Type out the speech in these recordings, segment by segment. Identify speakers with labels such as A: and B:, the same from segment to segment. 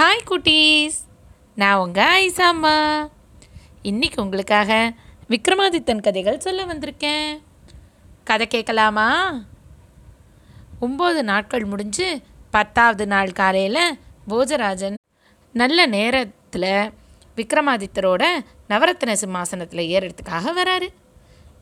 A: Hi குட்டீஸ். நான் உங்கள் ஐசாம்மா இன்னைக்கு உங்களுக்காக விக்ரமாதித்தன் கதைகள் சொல்ல வந்திருக்கேன். கதை கேட்கலாமா? ஒம்பது நாட்கள் முடிஞ்சு பத்தாவது நாள் காலையில் போஜராஜன் நல்ல நேரத்தில் விக்ரமாதித்தரோட நவரத்ன சிம்மாசனத்தில் ஏறுறதுக்காக வராரு.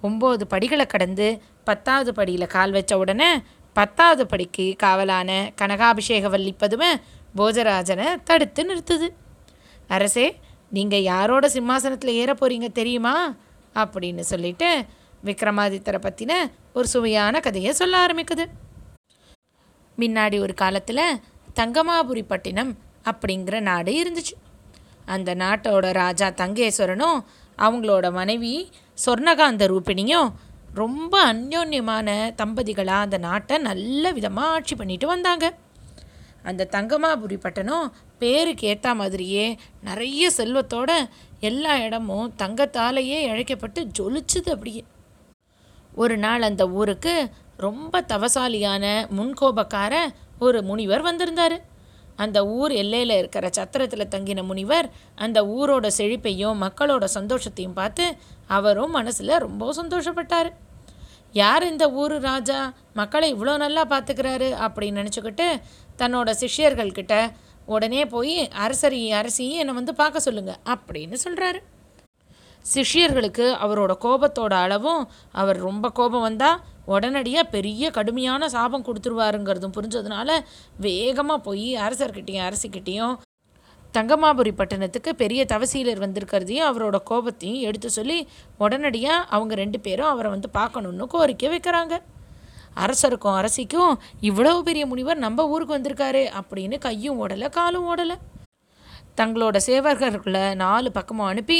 A: ஒம்பது படிகளை கடந்து பத்தாவது படியில் கால் வச்ச உடனே பத்தாவது படிக்கு காவலான கனகாபிஷேக வள்ளி பதுமை போஜராஜனை தடுத்து நிறுத்துது. அரசே நீங்கள் யாரோட சிம்மாசனத்தில் ஏற போகிறீங்க தெரியுமா? அப்படின்னு சொல்லிட்டு விக்ரமாதித்தரை பற்றின ஒரு சுவையான கதையை சொல்ல ஆரம்பிக்குது. முன்னாடி ஒரு காலத்தில் தங்கமாபுரி பட்டினம் அப்படிங்கிற நாடு இருந்துச்சு. அந்த நாட்டோட ராஜா தங்கேஸ்வரனும் அவங்களோட மனைவி சொர்ணகாந்த ரூபிணியும் ரொம்ப அந்யோன்யமான தம்பதிகளாக அந்த நாட்டை நல்ல விதமாக ஆட்சி பண்ணிட்டு வந்தாங்க. அந்த தங்கமாபுரி பட்டணம் பேருக்கு ஏற்ற மாதிரியே நிறைய செல்வத்தோட எல்லா இடமும் தங்கத்தாலேயே இழைக்கப்பட்டு ஜொலிச்சுது அப்படியே. ஒரு நாள் அந்த ஊருக்கு ரொம்ப தவசாலியான முன்கோபக்கார ஒரு முனிவர் வந்திருந்தார். அந்த ஊர் எல்லையில் இருக்கிற சத்திரத்தில் தங்கின முனிவர் அந்த ஊரோட செழிப்பையும் மக்களோட சந்தோஷத்தையும் பார்த்து அவரும் மனசில் ரொம்ப சந்தோஷப்பட்டார். யார் இந்த ஊர் ராஜா? மக்களை இவ்வளோ நல்லா பார்த்துக்கிறாரு அப்படின்னு நினச்சிக்கிட்டு தன்னோட சிஷ்யர்கள்கிட்ட உடனே போய் அரசரையும் அரசியும் என்னை வந்து பார்க்க சொல்லுங்க அப்படின்னு சொல்கிறாரு சிஷ்யர்களுக்கு அவரோட கோபத்தோட அளவும் அவர் ரொம்ப கோபம் வந்தால் உடனடியாக பெரிய கடுமையான சாபம் கொடுத்துருவாருங்கிறதும் புரிஞ்சதுனால வேகமாக போய் அரசர்கிட்டையும் அரசிக்கிட்டேயும் தங்கமாபுரி பட்டணத்துக்கு பெரிய தவசீலர் வந்திருக்கிறதையும் அவரோட கோபத்தையும் எடுத்து சொல்லி உடனடியாக அவங்க ரெண்டு பேரும் அவரை வந்து பார்க்கணுன்னு கோரிக்கை வைக்கிறாங்க. அரசருக்கும் அரசிக்கும் இவ்வளவு பெரிய முனிவர் நம்ம ஊருக்கு வந்திருக்காரு அப்படின்னு கையும் ஓடலை காலும் ஓடலை. தங்களோட சேவகர்களை நாலு பக்கமும் அனுப்பி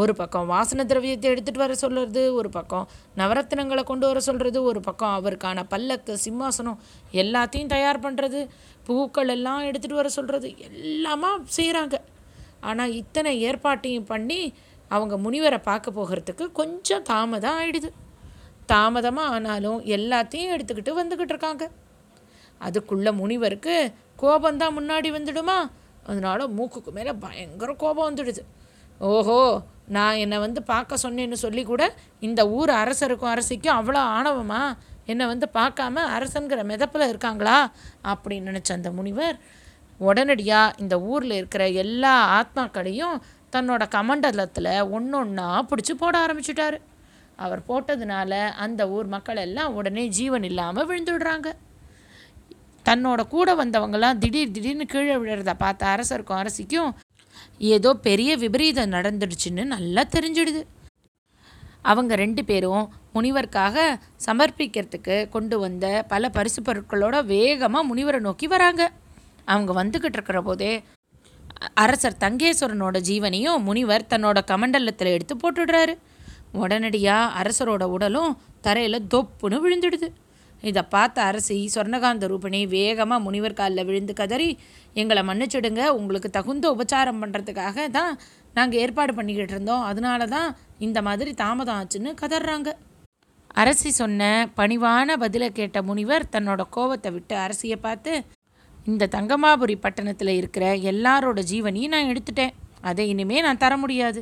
A: ஒரு பக்கம் வாசன திரவியத்தை எடுத்துகிட்டு வர சொல்கிறது ஒரு பக்கம் நவரத்தினங்களை கொண்டு வர சொல்கிறது ஒரு பக்கம் அவருக்கான பல்லக்கு சிம்மாசனம் எல்லாத்தையும் தயார் பண்ணுறது பூக்கள் எல்லாம் எடுத்துகிட்டு வர சொல்கிறது எல்லாமா செய்கிறாங்க ஆனால் இத்தனை ஏற்பாட்டையும் பண்ணி அவங்க முனிவரை பார்க்க போகிறதுக்கு கொஞ்சம் தாமதம் ஆயிடுது. தாமதமாக ஆனாலும் எல்லாத்தையும் எடுத்துக்கிட்டு வந்துக்கிட்டு இருக்காங்க. அதுக்குள்ள முனிவருக்கு கோபந்தான் முன்னாடி வந்துடுமா? அதனால மூக்குக்கு மேலே பயங்கர கோபம் வந்துடுது. ஓஹோ நான் என்னை வந்து பார்க்க சொன்னேன்னு சொல்லி கூட இந்த ஊர் அரசருக்கும் அரசிக்கும் அவ்வளோ ஆணவமா? என்னை வந்து பார்க்காம அரசன்கிற மிதப்பில் இருக்காங்களா? அப்படின்னு நினச்ச அந்த முனிவர் உடனடியாக இந்த ஊரில் இருக்கிற எல்லா ஆத்மாக்களையும் தன்னோட கமண்டலத்தில் ஒன்று ஒன்றா பிடிச்சி போட ஆரம்பிச்சிட்டாரு. அவர் போட்டதுனால அந்த ஊர் மக்கள் எல்லாம் உடனே ஜீவன் இல்லாமல் விழுந்துடுறாங்க. தன்னோட கூட வந்தவங்கலாம் திடீர் திடீர்னு கீழே விழுறத பார்த்த அரசருக்கும் அரசிக்கும் ஏதோ பெரிய விபரீதம் நடந்துடுச்சுன்னு நல்லா தெரிஞ்சிடுது. அவங்க ரெண்டு பேரும் முனிவருக்காக சமர்ப்பிக்கிறதுக்கு கொண்டு வந்த பல பரிசு பொருட்களோட வேகமாக முனிவரை நோக்கி வராங்க. அவங்க வந்துக்கிட்டு இருக்கிற போதே அரசர் தங்கேஸ்வரனோட ஜீவனையும் முனிவர் தன்னோட கமண்டலத்தில் எடுத்து போட்டுடுறாரு. உடனடியாக அரசரோட உடலும் தரையில் தொப்புன்னு விழுந்துடுது. இதை பார்த்த அரசி சொர்ணகாந்த ரூபிணி வேகமாக முனிவர் காலில் விழுந்து கதறி எங்களை மன்னிச்சிடுங்க உங்களுக்கு தகுந்த உபச்சாரம் பண்ணுறதுக்காக தான் நாங்கள் ஏற்பாடு பண்ணிக்கிட்டு இருந்தோம். அதனால தான் இந்த மாதிரி தாமதம் ஆச்சுன்னு கதறாங்க. அரசி சொன்ன பணிவான பதிலை கேட்ட முனிவர் தன்னோட கோவத்தை விட்டு அரசியை பார்த்து இந்த தங்கமாபுரி பட்டணத்தில் இருக்கிற எல்லாரோட ஜீவனையும் நான் எடுத்துட்டேன். அதை இனிமே நான் தர முடியாது.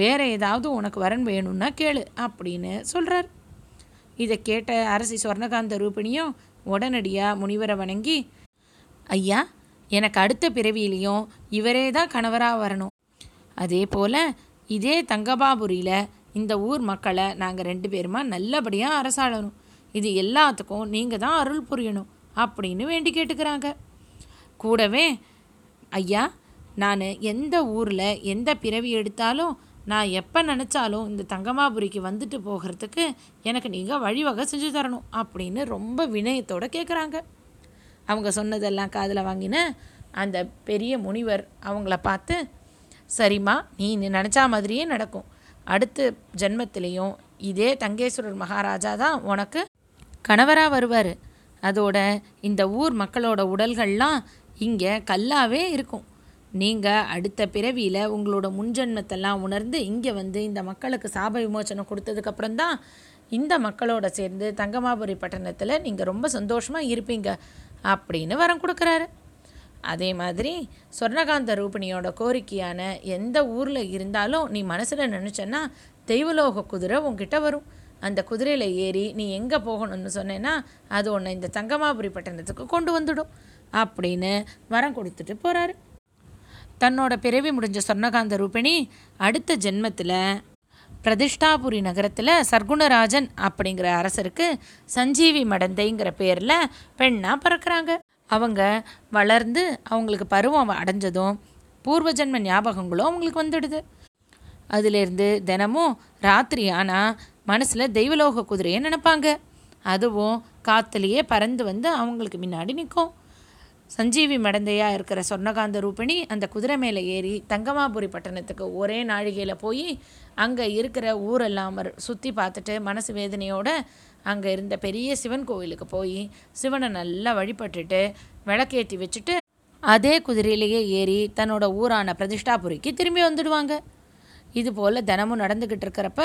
A: வேற ஏதாவது உனக்கு வரன் வேணும்னா கேளு அப்படின்னு சொல்கிறார் இதை கேட்ட அரசி சொர்ணகாந்த ரூபிணியும் உடனடியாக முனிவரை வணங்கி ஐயா எனக்கு அடுத்த பிறவியிலையும் இவரே தான் கணவராக வரணும். அதே போல் இதே தங்கபாபுரியில் இந்த ஊர் மக்களை நாங்கள் ரெண்டு பேருமா நல்லபடியாக அரசாளணும். இது எல்லாத்துக்கும் நீங்கள் தான் அருள் புரியணும் அப்படின்னு வேண்டி கேட்டுக்கிறாங்க. கூடவே ஐயா நான் எந்த ஊரில் எந்த பிறவி எடுத்தாலும் நான் எப்போ நினச்சாலும் இந்த தங்கமாபுரிக்கு வந்துட்டு போகிறதுக்கு எனக்கு நீங்கள் வழிவகை செஞ்சு தரணும் அப்படின்னு ரொம்ப வினயத்தோடு கேட்குறாங்க அவங்க சொன்னதெல்லாம் காதில் வாங்கின அந்த பெரிய முனிவர் அவங்கள பார்த்து சரிம்மா நீ நினச்சா மாதிரியே நடக்கும். அடுத்த ஜென்மத்திலையும் இதே தங்கேஸ்வரர் மகாராஜா தான் உனக்கு கணவராக வருவார். அதோட இந்த ஊர் மக்களோட உடல்கள்லாம் இங்கே கல்லாவே இருக்கும். நீங்கள் அடுத்த பிறவியில் உங்களோட முன்ஜென்மத்தெல்லாம் உணர்ந்து இங்கே வந்து இந்த மக்களுக்கு சாப விமோச்சனம் கொடுத்ததுக்கப்புறம் தான் இந்த மக்களோட சேர்ந்து தங்கமாபுரி பட்டணத்தில் நீங்கள் ரொம்ப சந்தோஷமாக இருப்பீங்க அப்படின்னு வரம் கொடுக்குறாரு. அதே மாதிரி சொர்ணகாந்த ரூபிணியோட கோரிக்கையான எந்த ஊரில் இருந்தாலும் நீ மனசில் நினச்சன்னா தெய்வலோக குதிரை உங்ககிட்ட வரும். அந்த குதிரையில் ஏறி நீ எங்கே போகணும்னு சொன்னேன்னா அது ஒன்று இந்த தங்கமாபுரி பட்டணத்துக்கு கொண்டு வந்துடும் அப்படின்னு வரம் கொடுத்துட்டு போகிறாரு தன்னோட பிறவி முடிஞ்ச சொர்ணகாந்த ரூபிணி அடுத்த ஜென்மத்தில் பிரதிஷ்டாபுரி நகரத்தில் சர்க்குணராஜன் அப்படிங்கிற அரசருக்கு சஞ்சீவி மடந்தைங்கிற பேரில் பெண்ணாக பிறக்கிறாங்க. அவங்க வளர்ந்து அவங்களுக்கு பருவம் அடைஞ்சதும் பூர்வ ஜென்ம ஞாபகங்களும் அவங்களுக்கு வந்துடுது. அதுலேருந்து தினமும் ராத்திரி ஆனால் மனசில் தெய்வலோக குதிரையை நினைப்பாங்க. அதுவும் காற்றுலேயே பறந்து வந்து அவங்களுக்கு முன்னாடி நிற்கும். சஞ்சீவி மடந்தையாக இருக்கிற சொர்ணகாந்த ரூபிணி அந்த குதிரை மேலே ஏறி தங்கமாபுரி பட்டணத்துக்கு ஒரே நாழிகையில் போய் அங்கே இருக்கிற ஊரெல்லாம் சுற்றி பார்த்துட்டு மனசு வேதனையோட அங்கே இருந்த பெரிய சிவன் கோவிலுக்கு போய் சிவனை நல்லா வழிபட்டுட்டு விளக்கேற்றி வச்சுட்டு அதே குதிரையிலேயே ஏறி தன்னோட ஊரான பிரதிஷ்டாபுரிக்கு திரும்பி வந்துடுவாங்க. இது போல் தினமும் நடந்துக்கிட்டு இருக்கிறப்ப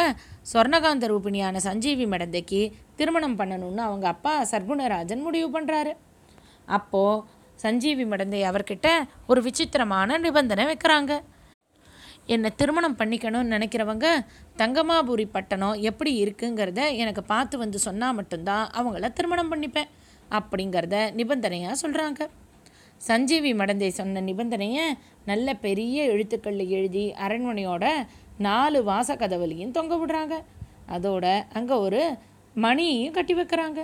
A: சொர்ணகாந்த ரூபிணியான சஞ்சீவி மடந்தைக்கு திருமணம் பண்ணணும்னு அவங்க அப்பா சர்க்குணராஜன் முடிவு பண்ணுறாரு அப்போது சஞ்சீவி மடந்தை அவர்கிட்ட ஒரு விசித்திரமான நிபந்தனை வைக்கிறாங்க. என்னை திருமணம் பண்ணிக்கணும்னு நினைக்கிறவங்க தங்கமாபுரி பட்டணம் எப்படி இருக்குங்கிறத எனக்கு பார்த்து வந்து சொன்னால் மட்டும்தான் அவங்கள திருமணம் பண்ணிப்பேன் அப்படிங்கிறத நிபந்தனையாக சொல்கிறாங்க சஞ்சீவி மடந்தை சொன்ன நிபந்தனையை நல்ல பெரிய எழுத்துக்களில் எழுதி அரண்மனையோட நாலு வாசக்கதவுலையும் தொங்க விடுறாங்க. அதோட அங்கே ஒரு மணியையும் கட்டி வைக்கிறாங்க.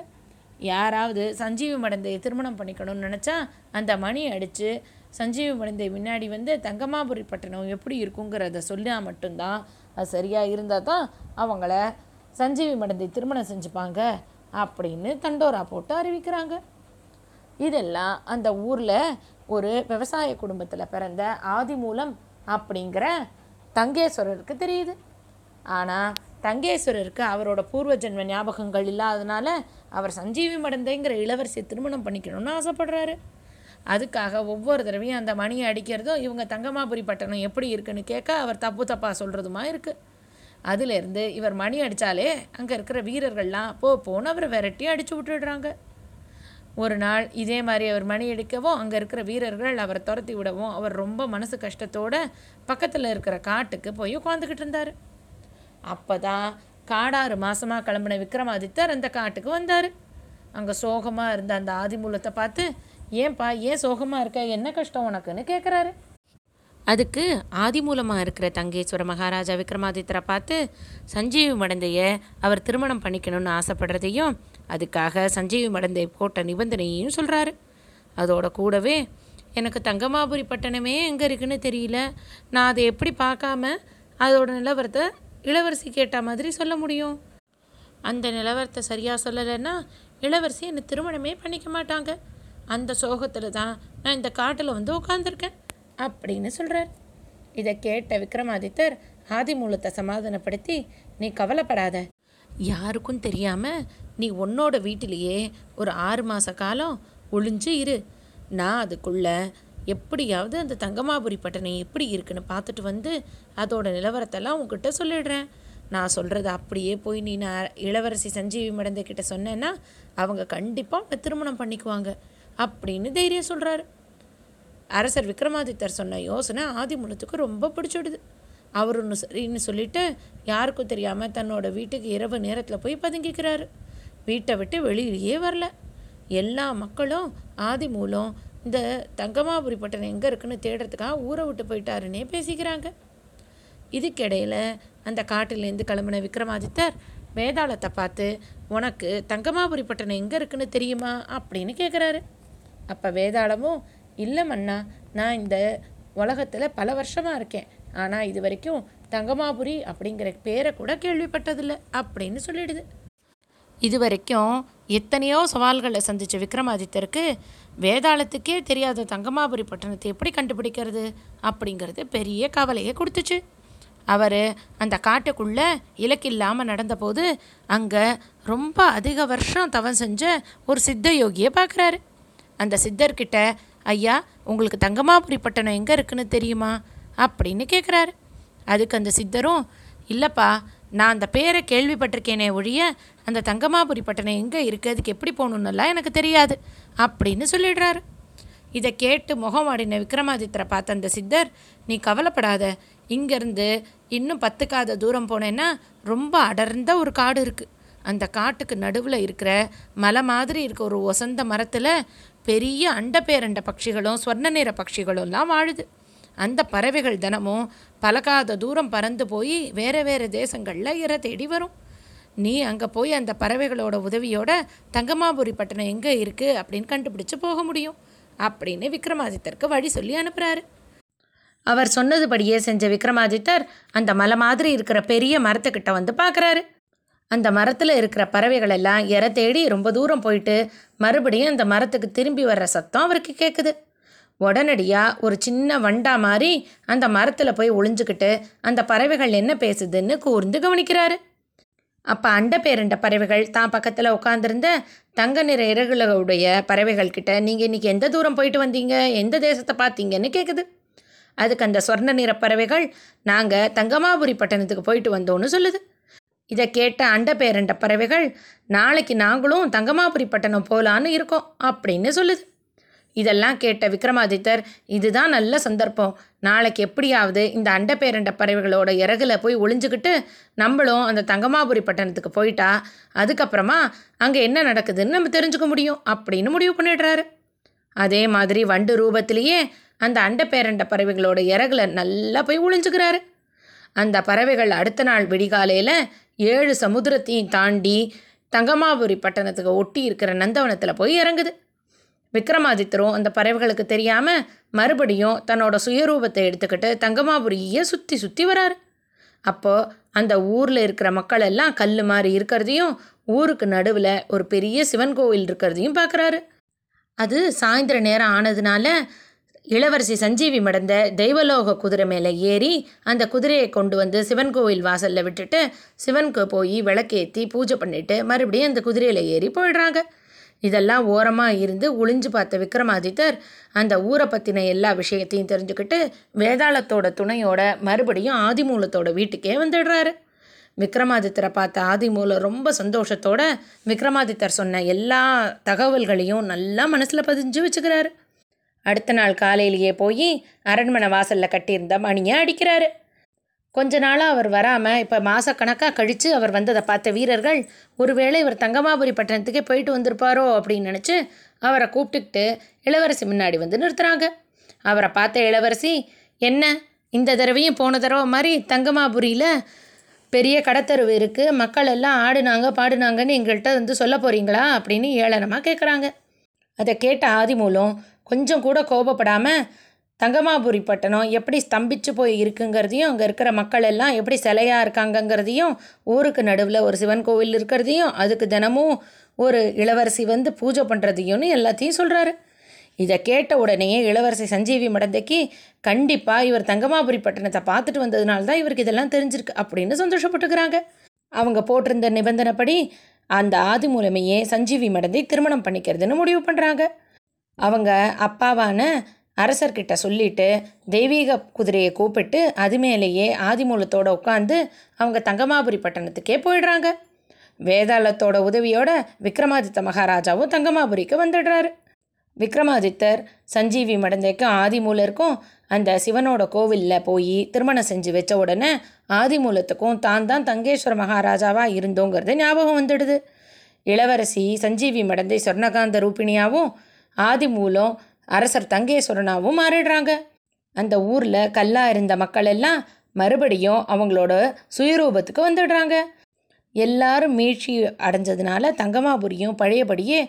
A: யாராவது சஞ்சீவி மடந்தையை திருமணம் பண்ணிக்கணும்னு நினச்சா அந்த மணி அடித்து சஞ்சீவி மடந்தை முன்னாடி வந்து தங்கமாபுரி பட்டணம் எப்படி இருக்குங்கிறத சொன்னால் மட்டும்தான். அது சரியாக இருந்தால் தான் அவங்கள சஞ்சீவி மடந்தை திருமணம் செஞ்சுப்பாங்க அப்படின்னு தண்டோரா போட்டு அறிவிக்கிறாங்க. இதெல்லாம் அந்த ஊரில் ஒரு விவசாய குடும்பத்தில் பிறந்த ஆதிமூலம் அப்படிங்கிற தங்கேஸ்வரருக்கு தெரியுது. ஆனால் தங்கேஸ்வரருக்கு அவரோட பூர்வ ஜென்ம ஞாபகங்கள் இல்லாதனால அவர் சஞ்சீவி மடந்தைங்கிற இளவரசியை திருமணம் பண்ணிக்கணும்னு ஆசைப்படுறாரு. அதுக்காக ஒவ்வொரு தடவையும் அந்த மணியை அடிக்கிறதும் இவங்க தங்கமாபுரி பட்டணம் எப்படி இருக்குன்னு கேட்க அவர் தப்பு தப்பாக சொல்கிறதுமா இருக்குது அதுலேருந்து இவர் மணி அடித்தாலே அங்கே இருக்கிற வீரர்கள்லாம் போ போன்னு அவரை விரட்டி அடித்து விட்டுடுறாங்க. ஒரு நாள் இதே மாதிரி அவர் மணி அடிக்கவும் அங்கே இருக்கிற வீரர்கள் அவரை துரத்தி விடவும் அவர் ரொம்ப மனசு கஷ்டத்தோடு பக்கத்தில் இருக்கிற காட்டுக்கு போய் உட்காந்துக்கிட்டு இருந்தார். அப்போ தான் காடாறு மாதமாக கிளம்பின விக்ரமாதித்தர் அந்த காட்டுக்கு வந்தார். அங்கே சோகமாக இருந்த அந்த ஆதிமூலத்தை பார்த்து ஏன்பா ஏன் சோகமாக இருக்க? என்ன கஷ்டம் உனக்குன்னு கேட்குறாரு அதுக்கு ஆதிமூலமாக இருக்கிற தங்கேஸ்வர மகாராஜா விக்ரமாதித்தரை பார்த்து சஞ்சீவி மடந்தையை அவர் திருமணம் பண்ணிக்கணும்னு ஆசைப்படுறதையும் அதுக்காக சஞ்சீவி மடந்தை போட்ட நிபந்தனையையும் சொல்கிறாரு அதோட கூடவே எனக்கு தங்கமாபுரி பட்டணமே எங்கே இருக்குன்னு தெரியல. நான் அதை எப்படி பார்க்காம அதோட நிலவரத்தை இளவரசி கேட்ட மாதிரி சொல்ல முடியும். அந்த நிலவரத்தை சரியாக சொல்லலைன்னா இளவரசி என்னை திருமணமே பண்ணிக்க மாட்டாங்க. அந்த சோகத்தில் தான் நான் இந்த காட்டில் வந்து உட்காந்துருக்கேன் அப்படின்னு சொல்கிறார் இதை கேட்ட விக்ரமாதித்தர் ஆதிமூலத்தை சமாதானப்படுத்தி நீ கவலைப்படாத. யாருக்கும் தெரியாமல் நீ உன்னோட வீட்டிலேயே ஒரு ஆறு மாத காலம் ஒளிஞ்சு இரு. நான் அதுக்குள்ளே எப்படியாவது அந்த தங்கமாபுரி பட்டணம் எப்படி இருக்குன்னு பார்த்துட்டு வந்து அதோட நிலவரத்தெல்லாம் உங்ககிட்ட சொல்லிடுறேன். நான் சொல்கிறது அப்படியே போய் நீ நான் இளவரசி சஞ்சீவி மடந்தை கிட்ட சொன்னேன்னா அவங்க கண்டிப்பாக உன்னை திருமணம் பண்ணிக்குவாங்க அப்படின்னு தைரியம் சொல்கிறாரு அரசர் விக்ரமாதித்தர் சொன்ன யோசனை ஆதிமூலத்துக்கு ரொம்ப பிடிச்சிடுது. அவர் ஒன்று சரின்னு சொல்லிட்டு யாருக்கும் தெரியாமல் தன்னோட வீட்டுக்கு இரவு நேரத்தில் போய் பதுங்கிக்கிறாரு. வீட்டை விட்டு வெளியிலேயே வரல. எல்லா மக்களும் ஆதிமூலம் இந்த தங்கமாபுரி பட்டணம் எங்கே இருக்குன்னு தேடுறதுக்காக ஊரை விட்டு போயிட்டாருன்னே பேசிக்கிறாங்க. இதுக்கிடையில் அந்த காட்டிலேருந்து கிளம்பின விக்ரமாதித்தர் வேதாளத்தை பார்த்து உனக்கு தங்கமாபுரி பட்டணம் எங்கே இருக்குன்னு தெரியுமா? அப்படின்னு கேட்குறாரு அப்போ வேதாளமும் இல்லை மன்னா நான் இந்த உலகத்தில் பல வருஷமாக இருக்கேன். ஆனால் இது வரைக்கும் தங்கமாபுரி அப்படிங்கிற பேரை கூட கேள்விப்பட்டதில்லை அப்படின்னு சொல்லிடுது. இது வரைக்கும் எத்தனையோ சவால்களை சந்தித்த விக்ரமாதித்தருக்கு வேதாளத்துக்கே தெரியாத தங்கமாபுரி பட்டணத்தை எப்படி கண்டுபிடிக்கிறது அப்படிங்கிறது பெரிய கவலையை கொடுத்துச்சு. அவர் அந்த காட்டுக்குள்ளே இலக்கில்லாமல் நடந்தபோது அங்கே ரொம்ப அதிக வருஷம் தவம் செஞ்ச ஒரு சித்த யோகியை பார்க்குறாரு அந்த சித்தர்கிட்ட ஐயா உங்களுக்கு தங்கமாபுரி பட்டணம் எங்கே இருக்குன்னு தெரியுமா? அப்படின்னு கேட்குறாரு அதுக்கு அந்த சித்தரும் இல்லைப்பா நான் அந்த பேரை கேள்விப்பட்டிருக்கேனே ஒழிய அந்த தங்கமாபுரி பட்டணம் எங்கே இருக்குது அதுக்கு எப்படி போகணுன்னெல்லாம் எனக்கு தெரியாது அப்படின்னு சொல்லிடுறாரு. இதை கேட்டு முகம் ஆடின விக்ரமாதித்தரை பார்த்த அந்த சித்தர் நீ கவலைப்படாத இங்கேருந்து இன்னும் பத்துக்காத தூரம் போனேன்னா ரொம்ப அடர்ந்த ஒரு காடு இருக்குது அந்த காட்டுக்கு நடுவில் இருக்கிற மலை மாதிரி இருக்க ஒரு ஒசந்த மரத்தில் பெரிய அண்டப்பேரண்ட பட்சிகளும் ஸ்வர்ண நிற பட்சிகளும்லாம் வாழுது. அந்த பறவைகள் தினமும் பலகாத தூரம் பறந்து போய் வேறு வேறு தேசங்களில் இற தேடி வரும். நீ அங்கே போய் அந்த பறவைகளோட உதவியோட தங்கமாபுரி பட்டணம் எங்கே இருக்குது அப்படின்னு கண்டுபிடிச்சு போக முடியும் அப்படின்னு விக்ரமாதித்தருக்கு வழி சொல்லி அனுப்புகிறாரு அவர் சொன்னதுபடியே செஞ்ச விக்ரமாதித்தர் அந்த மலை மாதிரி இருக்கிற பெரிய மரத்துக்கிட்ட வந்து பார்க்குறாரு அந்த மரத்தில் இருக்கிற பறவைகள் எல்லாம் இற தேடி ரொம்ப தூரம் போயிட்டு மறுபடியும் அந்த மரத்துக்கு திரும்பி வர்ற சத்தம் அவருக்கு கேட்குது உடனடியாக ஒரு சின்ன வண்டா மாதிரி அந்த மரத்தில் போய் ஒளிஞ்சுக்கிட்டு அந்த பறவைகள் என்ன பேசுதுன்னு கூர்ந்து கவனிக்கிறாரு. அப்போ அண்ட பேரண்ட பறவைகள் தான் பக்கத்தில் உட்காந்துருந்த தங்க நிற இறகுகளுடைய பறவைகள் கிட்ட நீங்கள் இன்றைக்கி எந்த தூரம் போயிட்டு வந்தீங்க? எந்த தேசத்தை பார்த்தீங்கன்னு கேட்குது அதுக்கு அந்த சொர்ண நிற பறவைகள் நாங்கள் தங்கமாபுரி பட்டணத்துக்கு போயிட்டு வந்தோன்னு சொல்லுது. இதை கேட்ட அண்ட பேரண்ட பறவைகள் நாளைக்கு நாங்களும் தங்கமாபுரி பட்டணம் போகலான்னு இருக்கோம் அப்படின்னு சொல்லுது. இதெல்லாம் கேட்ட விக்ரமாதித்தர் இதுதான் நல்ல சந்தர்ப்பம். நாளைக்கு எப்படியாவது இந்த அண்டப்பேரண்ட பறவைகளோட இறகுல போய் ஒளிஞ்சுக்கிட்டு நம்மளும் அந்த தங்கமாபுரி பட்டணத்துக்கு போயிட்டா அதுக்கப்புறமா அங்கே என்ன நடக்குதுன்னு நம்ம தெரிஞ்சுக்க முடியும் அப்படின்னு முடிவு பண்ணிடுறாரு. அதே மாதிரி வண்டு ரூபத்திலேயே அந்த அண்டப்பேரண்ட பறவைகளோட இறகுல நல்லா போய் ஒளிஞ்சுக்கிறாரு. அந்த பறவைகள் அடுத்த நாள் விடிகாலையில் ஏழு சமுத்திரத்தையும் தாண்டி தங்கமாபுரி பட்டணத்துக்கு ஒட்டி இருக்கிற நந்தவனத்தில் போய் இறங்குது. விக்ரமாதித்தரும் அந்த பறவைகளுக்கு தெரியாமல் மறுபடியும் தன்னோட சுயரூபத்தை எடுத்துக்கிட்டு தங்கமாபுரியை சுற்றி சுற்றி வராரு. அப்போது அந்த ஊரில் இருக்கிற மக்கள் எல்லாம் கல் மாதிரி இருக்கிறதையும் ஊருக்கு நடுவில் ஒரு பெரிய சிவன் கோவில் இருக்கிறதையும் பார்க்குறாரு அது சாயந்தர நேரம் ஆனதுனால இளவரசி சஞ்சீவி மடந்த தெய்வலோக குதிரை மேலே ஏறி அந்த குதிரையை கொண்டு வந்து சிவன் கோவில் வாசலில் விட்டுட்டு சிவனுக்கு போய் விளக்கேற்றி பூஜை பண்ணிவிட்டு மறுபடியும் அந்த குதிரையில் ஏறி போயிடுறாங்க. இதெல்லாம் ஓரமாக இருந்து ஒளிஞ்சு பார்த்த விக்ரமாதித்தர் அந்த ஊரை பற்றின எல்லா விஷயத்தையும் தெரிஞ்சுக்கிட்டு வேதாளத்தோட துணையோட மறுபடியும் ஆதிமூலத்தோட வீட்டுக்கே வந்துடுறாரு. விக்ரமாதித்தரை பார்த்த ஆதிமூலம் ரொம்ப சந்தோஷத்தோட விக்ரமாதித்தர் சொன்ன எல்லா தகவல்களையும் நல்லா மனசில் பதிஞ்சு வச்சுக்கிறாரு. அடுத்த நாள் காலையிலேயே போய் அரண்மனை வாசலில் கட்டியிருந்த மணியை அடிக்கிறாரு. கொஞ்ச நாளாக அவர் வராமல் இப்போ மாதக்கணக்காக கழித்து அவர் வந்ததை பார்த்த வீரர்கள் ஒருவேளை இவர் தங்கமாபுரி பட்டணத்துக்கே போயிட்டு வந்திருப்பாரோ அப்படின்னு நினச்சி அவரை கூப்பிட்டுக்கிட்டு இளவரசி முன்னாடி வந்து நிறுத்துகிறாங்க அவரை பார்த்த இளவரசி என்ன இந்த தடவையும் போன தடவை மாதிரி தங்கமாபுரியில் பெரிய கடத்தருவு இருக்குது மக்கள் எல்லாம் ஆடுனாங்க பாடுனாங்கன்னு எங்கள்கிட்ட வந்து சொல்ல போகிறீங்களா அப்படின்னு ஏளனமாக கேட்குறாங்க அதை கேட்ட ஆதிமூலம் கொஞ்சம் கூட கோபப்படாமல் தங்கமாபுரி பட்டணம் எப்படி ஸ்தம்பிச்சு போய் இருக்குங்கிறதையும் அங்கே இருக்கிற மக்கள் எல்லாம் எப்படி சிலையாக இருக்காங்கங்கிறதையும் ஊருக்கு நடுவில் ஒரு சிவன் கோவில் இருக்கிறதையும் அதுக்கு தினமும் ஒரு இளவரசி வந்து பூஜை பண்ணுறதையும்னு எல்லாத்தையும் சொல்கிறாரு இதை கேட்ட உடனேயே இளவரசி சஞ்சீவி மடந்தைக்கு கண்டிப்பாக இவர் தங்கமாபுரி பட்டணத்தை பார்த்துட்டு வந்ததுனால தான் இவருக்கு இதெல்லாம் தெரிஞ்சிருக்கு அப்படின்னு சந்தோஷப்பட்டுக்கிறாங்க. அவங்க போட்டிருந்த நிபந்தனைப்படி அந்த ஆதி மூலமையே சஞ்சீவி மடந்தை திருமணம் பண்ணிக்கிறதுன்னு முடிவு பண்ணுறாங்க அவங்க அப்பாவான அரசர்கிட்ட சொல்லிட்டு தெய்வீக குதிரையை கூப்பிட்டு அது மேலேயே ஆதிமூலத்தோடு உட்காந்து அவங்க தங்கமாபுரி பட்டணத்துக்கே போயிடுறாங்க. வேதாளத்தோட உதவியோட விக்ரமாதித்த மகாராஜாவும் தங்கமாபுரிக்கு வந்துடுறாரு. விக்ரமாதித்தர் சஞ்சீவி மடந்தைக்கும் ஆதிமூலருக்கும் அந்த சிவனோட கோவிலில் போய் திருமணம் செஞ்சு வச்ச உடனே ஆதிமூலத்துக்கும் தான் தான் தங்கேஸ்வர மகாராஜாவாக இருந்தோங்கிறது ஞாபகம் வந்துடுது. இளவரசி சஞ்சீவி மடந்தை சொர்ணகாந்த ரூபிணியாவும் ஆதிமூலம் அரசர் தங்கேஸ்வரனாவும் மாறிடுறாங்க. அந்த ஊரில் கல்லாக இருந்த மக்கள் எல்லாம் மறுபடியும் அவங்களோட சுயரூபத்துக்கு வந்துடுறாங்க. எல்லாரும் மீழ்ச்சி அடைஞ்சதுனால தங்கமாபுரியும் பழையபடியே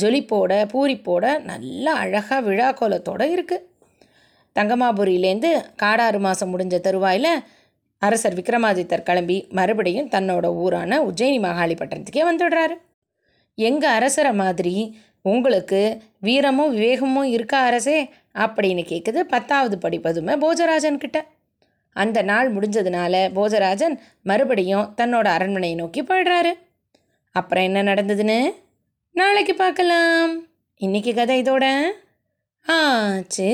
A: ஜொலிப்போட பூரிப்போட நல்லா அழகாக விழா கோலத்தோடு இருக்குது தங்கமாபுரியிலேருந்து காடாறு மாதம் முடிஞ்ச தருவாயில் அரசர் விக்ரமாதித்தர் கிளம்பி மறுபடியும் தன்னோட ஊரான உஜ்ஜயினி மகாலிப்பட்டினத்துக்கே வந்துடுறாரு. எங்கள் அரசரை மாதிரி உங்களுக்கு வீரமும் விவேகமும் இருக்கா அரசே அப்படின்னு கேட்குது பத்தாவது படிப்பதுமே போஜராஜன் கிட்ட. அந்த நாள் முடிஞ்சதுனால போஜராஜன் மறுபடியும் தன்னோட அரண்மனையை நோக்கி போயிடுறாரு. அப்புறம் என்ன நடந்ததுன்னு? நாளைக்கு பார்க்கலாம். இன்னைக்கு கதை இதோட ஆச்சு.